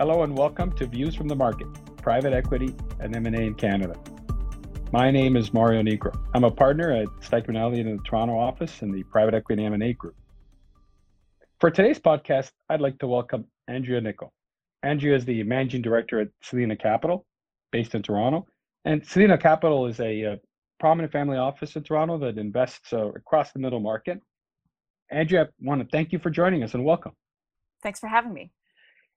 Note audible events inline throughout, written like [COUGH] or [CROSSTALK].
Hello and welcome to Views from the Market, Private Equity and M&A in Canada. My name is Mario Nigro. I'm a partner at Stikeman Elliott in the Toronto office in the Private Equity and M&A group. For today's podcast, I'd like to welcome Andrea Nicol. Andrea is the managing director at Selina Capital, based in Toronto. And Selina Capital is a, a uh, prominent family office in Toronto that invests uh, across the middle market. Andrea, I want to thank you for joining us and welcome. Thanks for having me.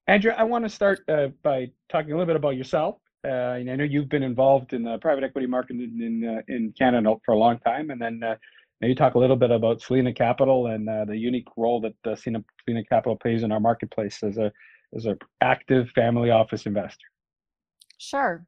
Andrea, I want to start uh, by talking a little bit about yourself. Uh, I know you've been involved in the private equity market in in, uh, in Canada for a long time, and then uh, maybe talk a little bit about Selina Capital and uh, the unique role that uh, Selina, Selina Capital plays in our marketplace as a as an active family office investor. Sure.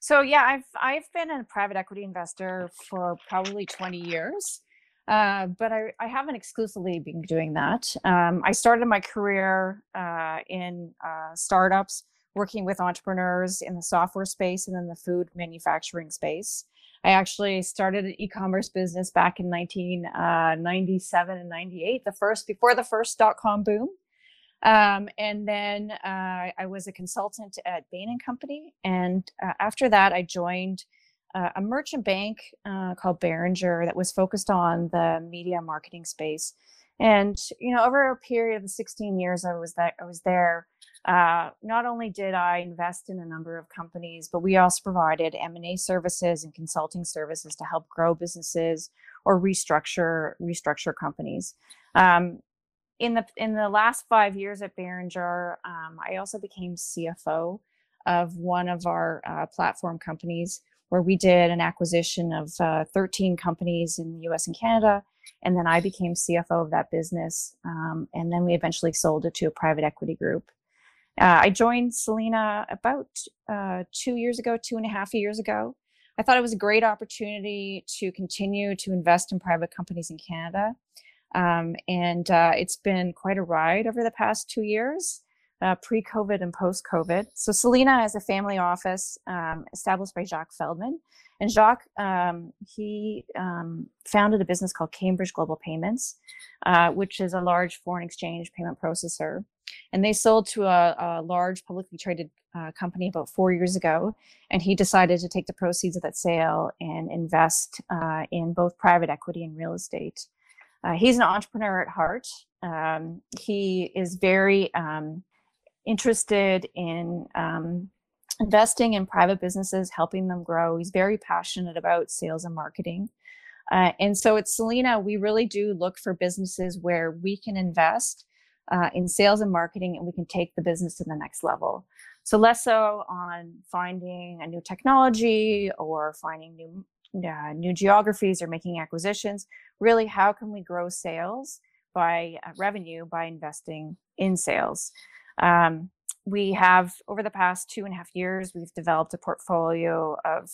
So yeah, I've I've been a private equity investor for probably 20 years. Uh, but I, I, haven't exclusively been doing that. Um, I started my career uh, in uh, startups, working with entrepreneurs in the software space and then the food manufacturing space. I actually started an e-commerce business back in 1997 uh, and 98, the first before the first dot-com boom. Um, and then uh, I was a consultant at Bain and Company, and after that, I joined uh, a merchant bank uh, called Beringer that was focused on the media marketing space. And you know, over a period of the 16 years I was that I was there, uh, not only did I invest in a number of companies, but we also provided M&A services and consulting services to help grow businesses or restructure restructure companies. Um, in the in the last five years at Beringer, um, I also became CFO of one of our uh, platform companies where we did an acquisition of uh, 13 companies in the US and Canada. And then I became CFO of that business. Um, and then we eventually sold it to a private equity group. Uh, I joined Selina about uh, two years ago, two and a half years ago. I thought it was a great opportunity to continue to invest in private companies in Canada. Um, and uh, it's been quite a ride over the past two years uh, pre-COVID and post-COVID. So Selina is a family office um, established by Jacques Feldman. And Jacques, um, he um, founded a business called Cambridge Global Payments, uh, which is a large foreign exchange payment processor. And they sold to a, a large publicly traded uh, company about four years ago. And he decided to take the proceeds of that sale and invest uh, in both private equity and real estate. Uh, he's an entrepreneur at heart. Um, he is very um, interested in um, investing in private businesses, helping them grow. He's very passionate about sales and marketing. Uh, and so at Selena, we really do look for businesses where we can invest uh, in sales and marketing and we can take the business to the next level. So less so on finding a new technology or finding new uh, new geographies or making acquisitions. Really, how can we grow sales by uh, revenue by investing in sales? Um, we have, over the past two and a half years, we've developed a portfolio of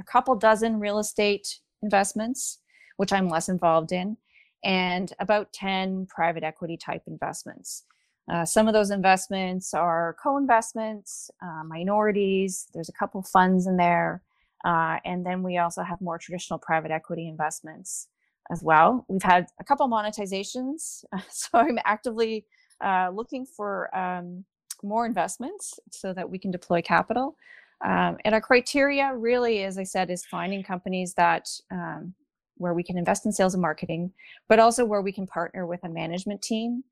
a couple dozen real estate investments, which I'm less involved in, and about 10 private equity type investments. Uh, some of those investments are co-investments, uh, minorities. There's a couple funds in there, uh, and then we also have more traditional private equity investments as well. We've had a couple monetizations, [LAUGHS] so I'm actively uh, looking for um, more investments so that we can deploy capital. Um, and our criteria really, as I said, is finding companies that um, where we can invest in sales and marketing, but also where we can partner with a management team,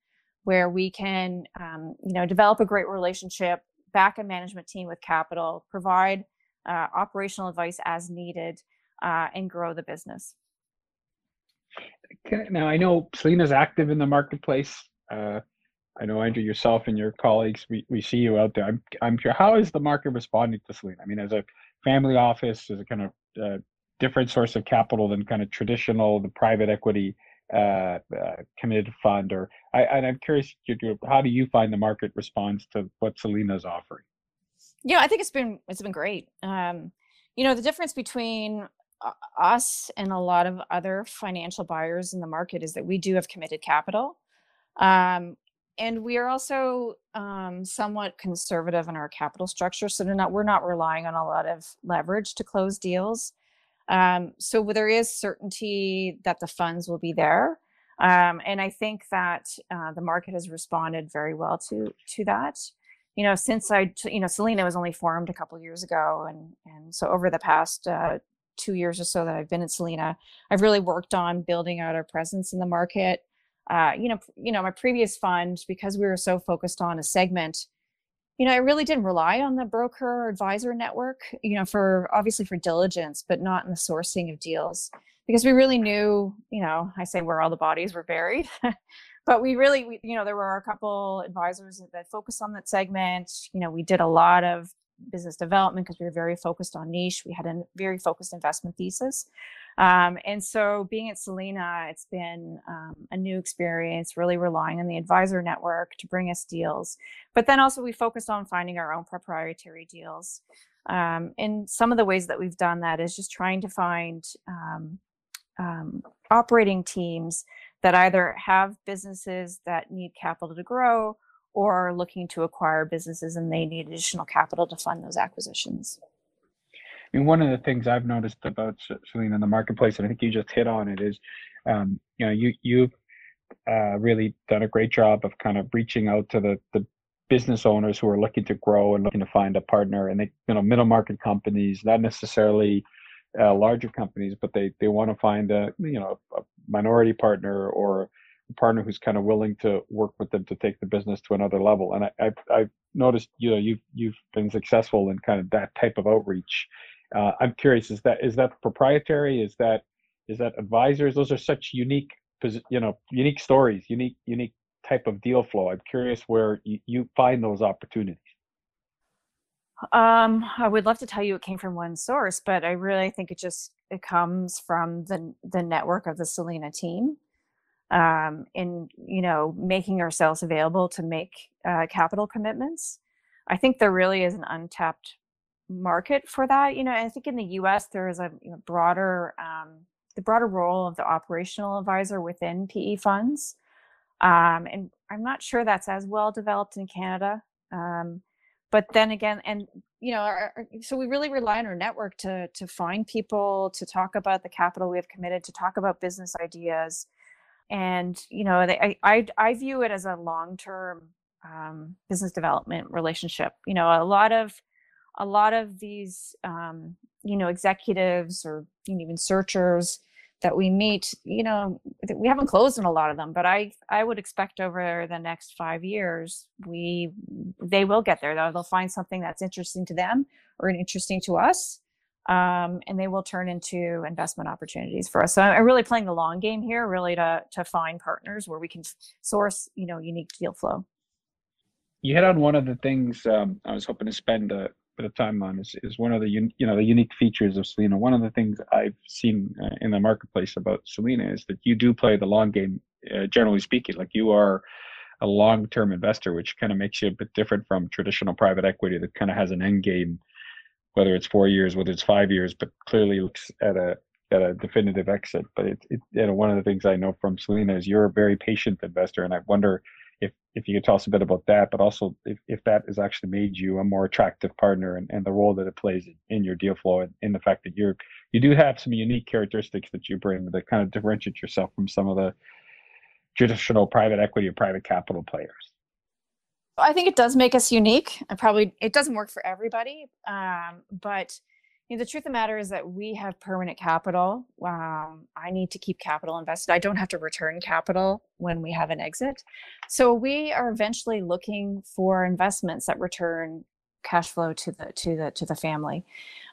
where we can, um, you know, develop a great relationship, back a management team with capital, provide uh, operational advice as needed, uh, and grow the business. Now I know Selina's active in the marketplace. Uh, I know Andrea, yourself and your colleagues, we, we see you out there. I'm, I'm sure. How is the market responding to Selina? I mean, as a family office, as a kind of uh, different source of capital than kind of traditional, the private equity uh, uh, committed fund, or I, and I'm curious, how do you find the market responds to what Selina's offering? Yeah, I think it's been it's been great. Um, you know, the difference between us and a lot of other financial buyers in the market is that we do have committed capital. Um, and we are also um, somewhat conservative in our capital structure, so we're not we're not relying on a lot of leverage to close deals. Um, so there is certainty that the funds will be there, um, and I think that uh, the market has responded very well to to that. you know, since I, you know, Selena was only formed a couple years ago, and and so over the past uh, two years or so that I've been at Selena, I've really worked on building out our presence in the market. Uh, you know, you know, my previous fund because we were so focused on a segment, you know, I really didn't rely on the broker advisor network, you know, for obviously for diligence, but not in the sourcing of deals because we really knew, you know, I say where all the bodies were buried. [LAUGHS] but we really, we, you know, there were a couple advisors that focused on that segment. You know, we did a lot of business development because we were very focused on niche. We had a very focused investment thesis. Um, and so being at Selena, it's been um, a new experience, really relying on the advisor network to bring us deals. But then also we focused on finding our own proprietary deals. Um, and some of the ways that we've done that is just trying to find um, um, operating teams that either have businesses that need capital to grow or are looking to acquire businesses and they need additional capital to fund those acquisitions. I mean, one of the things I've noticed about Selena in the marketplace, and I think you just hit on it, is um, you know you you've uh, really done a great job of kind of reaching out to the the business owners who are looking to grow and looking to find a partner, and they you know middle market companies, not necessarily uh, larger companies, but they they want to find a you know a minority partner or a partner who's kind of willing to work with them to take the business to another level. And I, I've, I've noticed, you know, you've, you've been successful in kind of that type of outreach. Uh, I'm curious, is that, is that proprietary? Is that, is that advisors? Those are such unique, you know, unique stories, unique, unique type of deal flow. I'm curious where you, you find those opportunities. Um, I would love to tell you it came from one source, but I really think it just it comes from the the network of the Selena team um, in you know making ourselves available to make uh, capital commitments. I think there really is an untapped market for that. You know, I think in the U.S. there is a you know, broader um, the broader role of the operational advisor within PE funds, um, and I'm not sure that's as well developed in Canada. Um, but then again, and you know, our, so we really rely on our network to to find people to talk about the capital we have committed, to talk about business ideas and you know they, I, I i view it as a long-term um, business development relationship you know a lot of a lot of these um, you know executives or even searchers that we meet you know we haven't closed on a lot of them but i i would expect over the next five years we they will get there they'll, they'll find something that's interesting to them or interesting to us um, and they will turn into investment opportunities for us. So I'm really playing the long game here, really to to find partners where we can source, you know, unique deal flow. You hit on one of the things um, I was hoping to spend a bit of time on is, is one of the you know the unique features of Selena. One of the things I've seen uh, in the marketplace about Selena is that you do play the long game. Uh, generally speaking, like you are a long-term investor, which kind of makes you a bit different from traditional private equity that kind of has an end game whether it's four years, whether it's five years, but clearly looks at a at a definitive exit. But it, it you know one of the things I know from Selena is you're a very patient investor, and I wonder if if you could tell us a bit about that, but also if, if that has actually made you a more attractive partner and, and the role that it plays in, your deal flow and in the fact that you're you do have some unique characteristics that you bring that kind of differentiate yourself from some of the traditional private equity or private capital players. I think it does make us unique. And probably it doesn't work for everybody, um, but you know, the truth of the matter is that we have permanent capital. Um, I need to keep capital invested. I don't have to return capital when we have an exit. So we are eventually looking for investments that return cash flow to the to the to the family.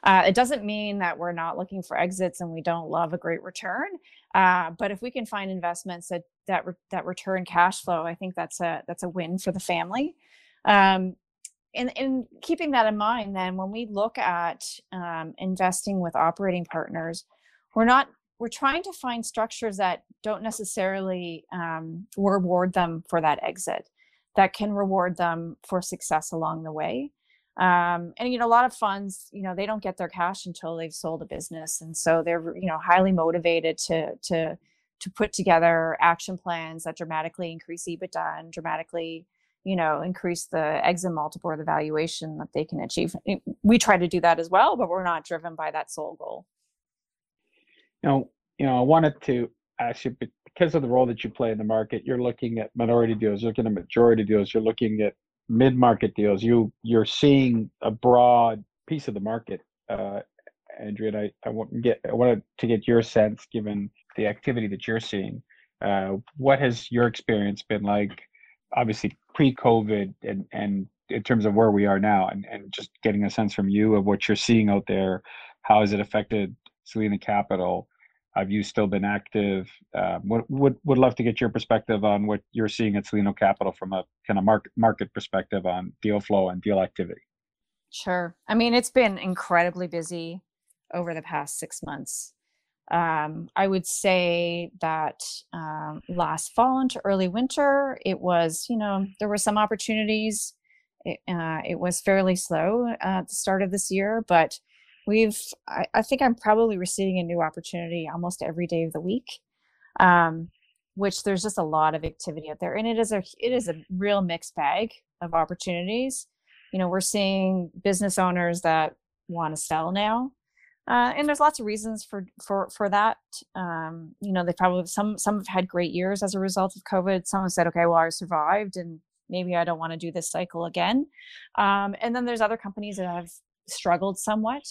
Uh, it doesn't mean that we're not looking for exits and we don't love a great return. Uh, but if we can find investments that that re- that return cash flow, I think that's a that's a win for the family. Um, and, and keeping that in mind, then when we look at um, investing with operating partners, we're not we're trying to find structures that don't necessarily um, reward them for that exit, that can reward them for success along the way. Um, and you know, a lot of funds, you know, they don't get their cash until they've sold a business, and so they're you know highly motivated to to to put together action plans that dramatically increase EBITDA and dramatically you know increase the exit multiple or the valuation that they can achieve. We try to do that as well, but we're not driven by that sole goal. You know, you know, I wanted to ask you because of the role that you play in the market. You're looking at minority deals, you're looking at majority deals, you're looking at mid-market deals, you you're seeing a broad piece of the market. Uh, Andrea, and I, I want get I wanted to get your sense, given the activity that you're seeing. Uh, what has your experience been like? Obviously, pre-COVID, and and in terms of where we are now, and and just getting a sense from you of what you're seeing out there. How has it affected Selena Capital? Have you still been active? Um, would, would would love to get your perspective on what you're seeing at Selina Capital from a kind of market market perspective on deal flow and deal activity. Sure. I mean, it's been incredibly busy over the past six months. Um, I would say that um, last fall into early winter, it was, you know, there were some opportunities. It, uh, it was fairly slow at the start of this year, but we've I, I, think i'm probably receiving a new opportunity almost every day of the week um, which there's just a lot of activity out there and it is a it is a real mixed bag of opportunities you know we're seeing business owners that want to sell now uh, and there's lots of reasons for for for that um, you know they probably some some have had great years as a result of covid. Some have said okay well i survived and maybe i don't want to do this cycle again. Um, and then there's other companies that have struggled somewhat.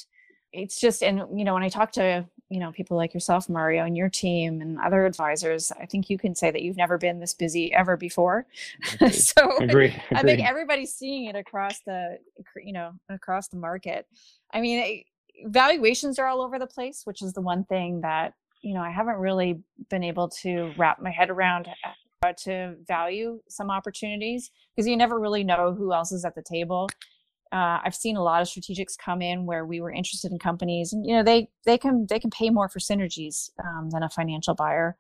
It's just and you know when i talk to you know people like yourself mario and your team and other advisors i think you can say that you've never been this busy ever before. [LAUGHS] So Agreed. i think everybody's seeing it across the you know across the market. I mean valuations are all over the place which is the one thing that you know i haven't really been able to wrap my head around uh, to value some opportunities because you never really know who else is at the table uh, I've seen a lot of strategics come in where we were interested in companies, and you know they they can they can pay more for synergies um, than a financial buyer.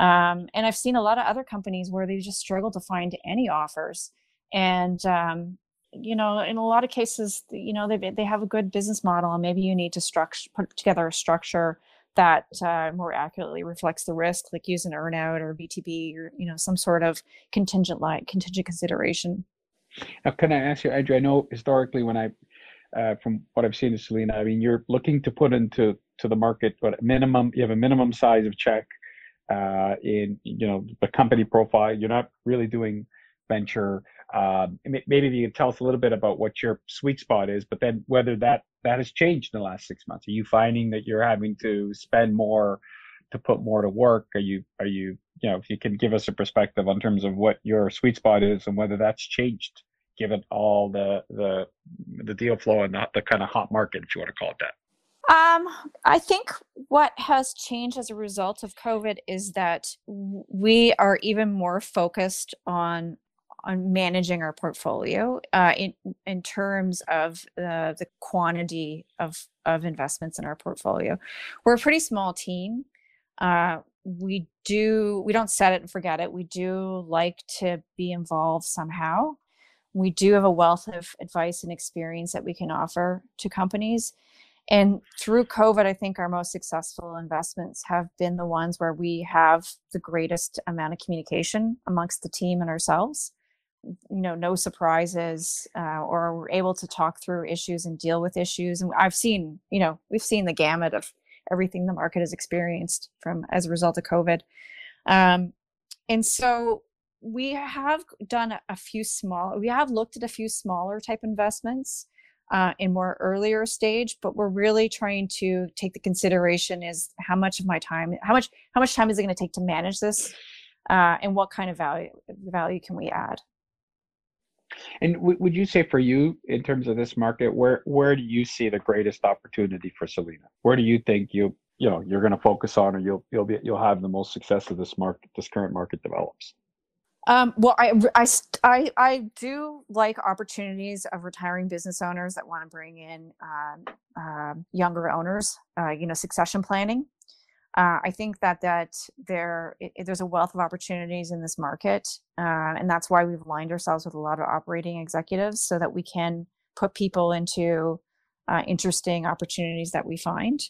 Um, and I've seen a lot of other companies where they just struggle to find any offers, and um, you know in a lot of cases, you know they they have a good business model, and maybe you need to structure put together a structure that uh, more accurately reflects the risk, like use an earnout or VTB or you know some sort of contingent like contingent consideration. Now, can I ask you, Andrea? I know historically, when I, uh, from what I've seen of Selena, I mean, you're looking to put into to the market what minimum. You have a minimum size of check uh, in you know the company profile. You're not really doing venture. Um, maybe you can tell us a little bit about what your sweet spot is, but then whether that that has changed in the last six months. Are you finding that you're having to spend more to put more to work? Are you are you you know if you can give us a perspective on terms of what your sweet spot is and whether that's changed given all the the the deal flow and the, the kind of hot market, if you want to call it that. Um, I think what has changed as a result of COVID is that we are even more focused on on managing our portfolio uh, in in terms of uh, the quantity of of investments in our portfolio. We're a pretty small team. Uh, we do we don't set it and forget it. We do like to be involved somehow we do have a wealth of advice and experience that we can offer to companies. And through COVID, I think our most successful investments have been the ones where we have the greatest amount of communication amongst the team and ourselves. You know, no surprises, uh, or we're able to talk through issues and deal with issues. And I've seen, you know, we've seen the gamut of everything the market has experienced from as a result of COVID. Um, and so we have done a few small we have looked at a few smaller type investments uh, in more earlier stage but we're really trying to take the consideration is how much of my time how much how much time is it going to take to manage this uh, and what kind of value value can we add and w- would you say for you in terms of this market where where do you see the greatest opportunity for selena where do you think you you know you're going to focus on or you'll you'll be you'll have the most success of this market this current market develops um, well, I, I, I, I do like opportunities of retiring business owners that want to bring in um, uh, younger owners, uh, you know, succession planning. Uh, I think that that there it, there's a wealth of opportunities in this market, uh, and that's why we've aligned ourselves with a lot of operating executives so that we can put people into uh, interesting opportunities that we find.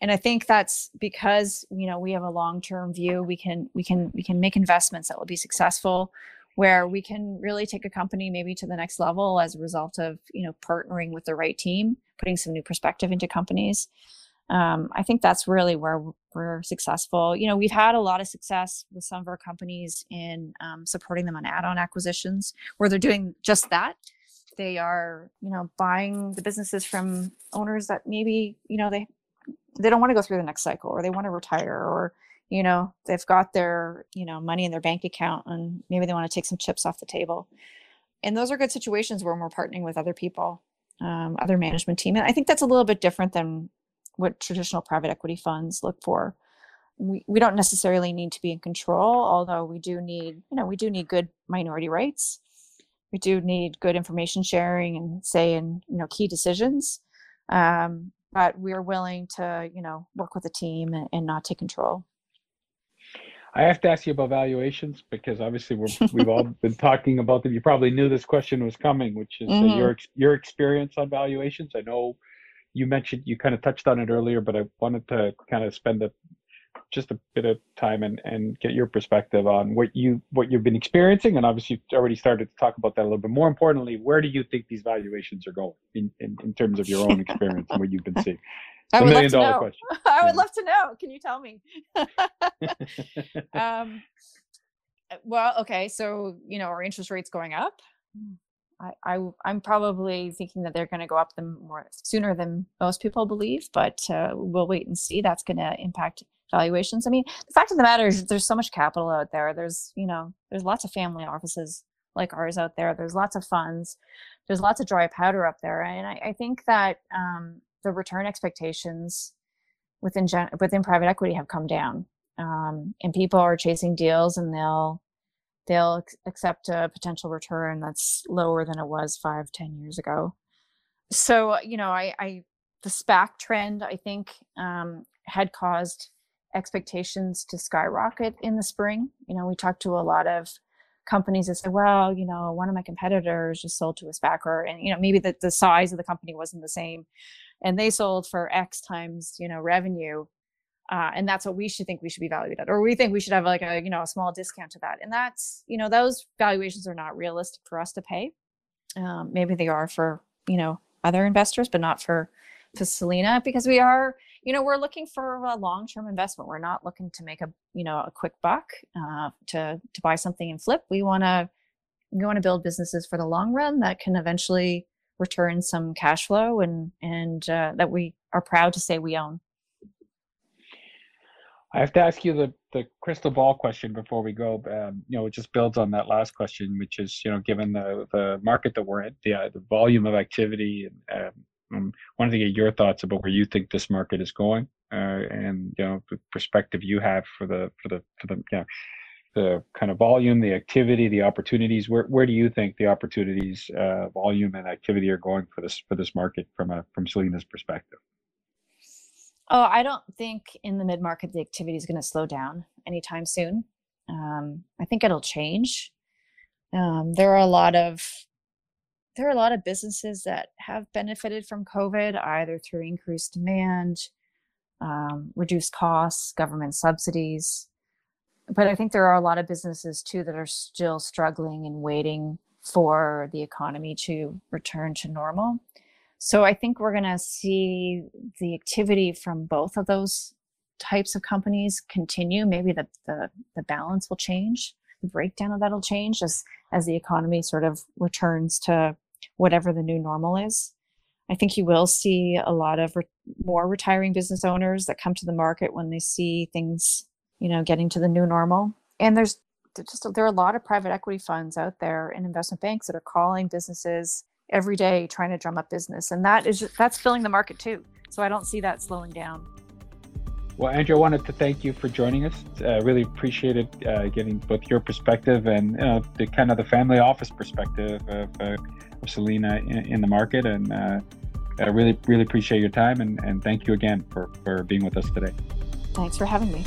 And i think that's because you know we have a long term view we can we can we can make investments that will be successful where we can really take a company maybe to the next level as a result of you know partnering with the right team putting some new perspective into companies Um, I think that's really where we're successful. You know, we've had a lot of success with some of our companies in um, supporting them on add-on acquisitions, where they're doing just that. They are, you know, buying the businesses from owners that maybe, you know, they they don't want to go through the next cycle, or they want to retire, or you know, they've got their, you know, money in their bank account, and maybe they want to take some chips off the table. And those are good situations where we're partnering with other people, um, other management team, and I think that's a little bit different than what traditional private equity funds look for. We, we don't necessarily need to be in control, although we do need, you know, we do need good minority rights. We do need good information sharing and say in, you know, key decisions. Um, but we're willing to, you know, work with a team and, and not take control. I have to ask you about valuations because obviously we're, [LAUGHS] we've all been talking about them. You probably knew this question was coming, which is mm-hmm. your your experience on valuations. I know you mentioned you kind of touched on it earlier, but I wanted to kind of spend a just a bit of time and, and get your perspective on what you what you've been experiencing and obviously you've already started to talk about that a little bit more importantly where do you think these valuations are going in, in, in terms of your own [LAUGHS] experience and what you've been seeing it's [LAUGHS] I would love to know. Question. I would love to know. Can you tell me? [LAUGHS] um, well, okay. So, you know, are interest rates going up? I, I am probably thinking that they're going to go up them more sooner than most people believe, but uh, we'll wait and see. That's going to impact valuations. I mean, the fact of the matter is, there's so much capital out there. There's you know, there's lots of family offices like ours out there. There's lots of funds. There's lots of dry powder up there, and I, I think that um, the return expectations within gen- within private equity have come down, um, and people are chasing deals, and they'll they'll accept a potential return that's lower than it was five, ten years ago. So, you know, I, I the SPAC trend, I think, um, had caused expectations to skyrocket in the spring. You know, we talked to a lot of companies that said, well, you know, one of my competitors just sold to a SPACer and, you know, maybe the, the size of the company wasn't the same and they sold for X times, you know, revenue uh, and that's what we should think we should be valued at or we think we should have like a you know a small discount to that. And that's you know those valuations are not realistic for us to pay. Um, maybe they are for you know other investors but not for for Selena because we are you know we're looking for a long-term investment. We're not looking to make a you know a quick buck uh, to to buy something and flip. We want to we want to build businesses for the long run that can eventually return some cash flow and and uh, that we are proud to say we own I have to ask you the, the crystal ball question before we go. Um, you know, it just builds on that last question, which is, you know, given the, the market that we're in, the, uh, the volume of activity, and um, wanted to get your thoughts about where you think this market is going, uh, and you know, the perspective you have for the for the for the yeah, the kind of volume, the activity, the opportunities. Where where do you think the opportunities, uh, volume, and activity are going for this for this market from a from Selena's perspective? Oh, I don't think in the mid market the activity is going to slow down anytime soon. Um, I think it'll change. Um, there are a lot of there are a lot of businesses that have benefited from COVID either through increased demand, um, reduced costs, government subsidies. But I think there are a lot of businesses too that are still struggling and waiting for the economy to return to normal. So I think we're going to see the activity from both of those types of companies continue. Maybe the, the, the balance will change, the breakdown of that will change as, as the economy sort of returns to whatever the new normal is. I think you will see a lot of re- more retiring business owners that come to the market when they see things, you know, getting to the new normal. And there's just there are a lot of private equity funds out there and investment banks that are calling businesses every day trying to drum up business and that is that's filling the market too. So i don't see that slowing down. Well Andrea i wanted to thank you for joining us. Uh, really appreciated uh, getting both your perspective and uh, the kind of the family office perspective of, uh, of Selina in, in, the market. And uh, i really really appreciate your time and, and thank you again for, for being with us today. Thanks for having me